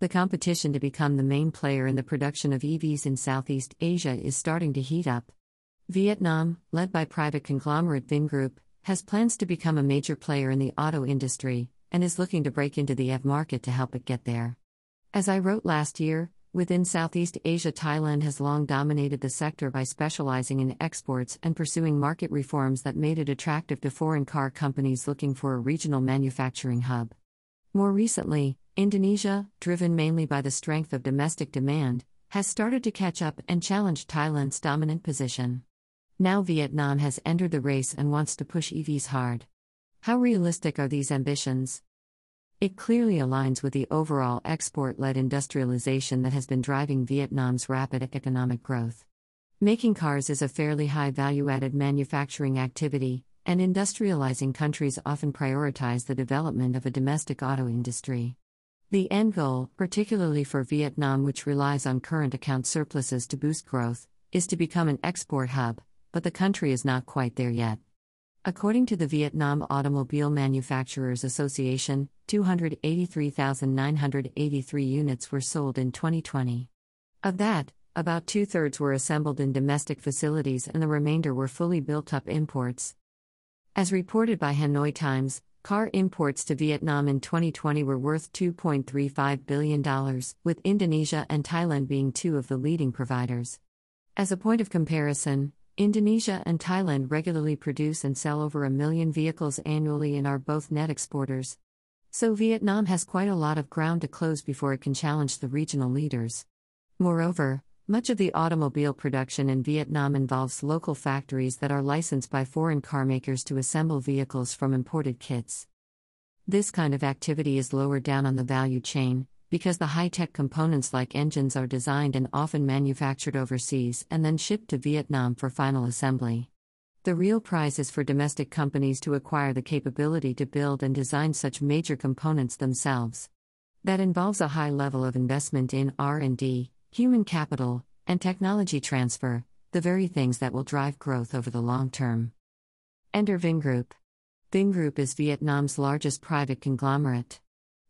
The competition to become the main player in the production of EVs in Southeast Asia is starting to heat up. Vietnam, led by private conglomerate Vingroup, has plans to become a major player in the auto industry and is looking to break into the EV market to help it get there. As I wrote last year, within Southeast Asia, Thailand has long dominated the sector by specializing in exports and pursuing market reforms that made it attractive to foreign car companies looking for a regional manufacturing hub. More recently, Indonesia, driven mainly by the strength of domestic demand, has started to catch up and challenge Thailand's dominant position. Now Vietnam has entered the race and wants to push EVs hard. How realistic are these ambitions? It clearly aligns with the overall export led industrialization that has been driving Vietnam's rapid economic growth. Making cars is a fairly high value added manufacturing activity, and industrializing countries often prioritize the development of a domestic auto industry. The end goal, particularly for Vietnam, which relies on current account surpluses to boost growth, is to become an export hub, but the country is not quite there yet. According to the Vietnam Automobile Manufacturers Association, 283,983 units were sold in 2020. Of that, about two thirds were assembled in domestic facilities and the remainder were fully built up imports. As reported by Hanoi Times, Car imports to Vietnam in 2020 were worth $2.35 billion, with Indonesia and Thailand being two of the leading providers. As a point of comparison, Indonesia and Thailand regularly produce and sell over a million vehicles annually and are both net exporters. So Vietnam has quite a lot of ground to close before it can challenge the regional leaders. Moreover, much of the automobile production in Vietnam involves local factories that are licensed by foreign carmakers to assemble vehicles from imported kits. This kind of activity is lower down on the value chain, because the high tech components like engines are designed and often manufactured overseas and then shipped to Vietnam for final assembly. The real prize is for domestic companies to acquire the capability to build and design such major components themselves. That involves a high level of investment in R&D, human capital, and technology transfer, the very things that will drive growth over the long term. Enter Vingroup. Vingroup is Vietnam's largest private conglomerate.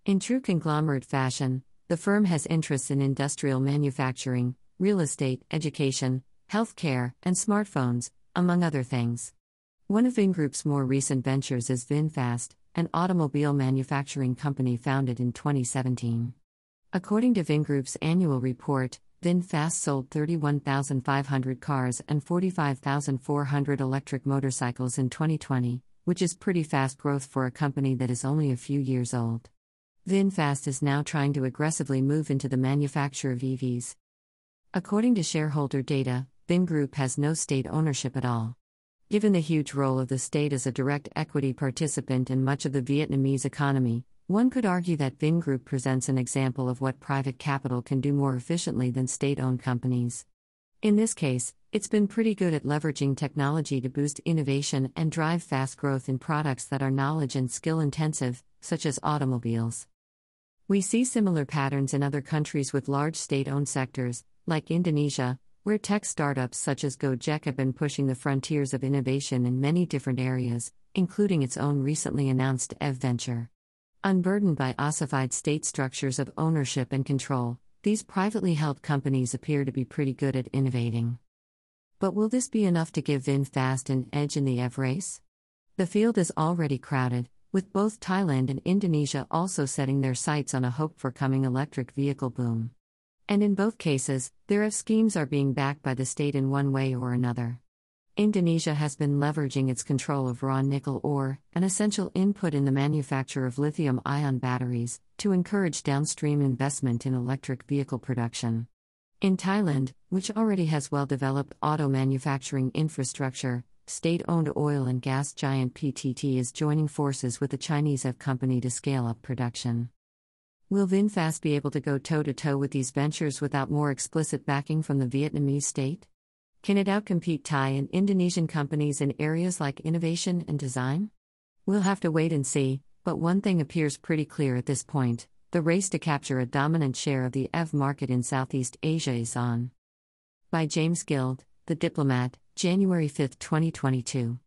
In true conglomerate fashion, the firm has interests in industrial manufacturing, real estate, education, healthcare, and smartphones, among other things. One of Vingroup's more recent ventures is VinFast, an automobile manufacturing company founded in 2017. According to Vingroup's annual report, VinFast sold 31,500 cars and 45,400 electric motorcycles in 2020, which is pretty fast growth for a company that is only a few years old. VinFast is now trying to aggressively move into the manufacture of EVs. According to shareholder data, Vingroup has no state ownership at all. Given the huge role of the state as a direct equity participant in much of the Vietnamese economy, one could argue that Vingroup presents an example of what private capital can do more efficiently than state owned companies. In this case, it's been pretty good at leveraging technology to boost innovation and drive fast growth in products that are knowledge and skill intensive, such as automobiles. We see similar patterns in other countries with large state owned sectors, like Indonesia, where tech startups such as Gojek have been pushing the frontiers of innovation in many different areas, including its own recently announced EV venture. Unburdened by ossified state structures of ownership and control, these privately held companies appear to be pretty good at innovating. But will this be enough to give VinFast an edge in the EV race? The field is already crowded, with both Thailand and Indonesia also setting their sights on a hope for coming electric vehicle boom. And in both cases, their EV schemes are being backed by the state in one way or another. Indonesia has been leveraging its control of raw nickel ore, an essential input in the manufacture of lithium ion batteries, to encourage downstream investment in electric vehicle production. In Thailand, which already has well developed auto manufacturing infrastructure, state owned oil and gas giant PTT is joining forces with the Chinese EV company to scale up production. Will VinFast be able to go toe to toe with these ventures without more explicit backing from the Vietnamese state? Can it outcompete Thai and Indonesian companies in areas like innovation and design? We'll have to wait and see, but one thing appears pretty clear at this point the race to capture a dominant share of the EV market in Southeast Asia is on. By James Guild, The Diplomat, January 5, 2022.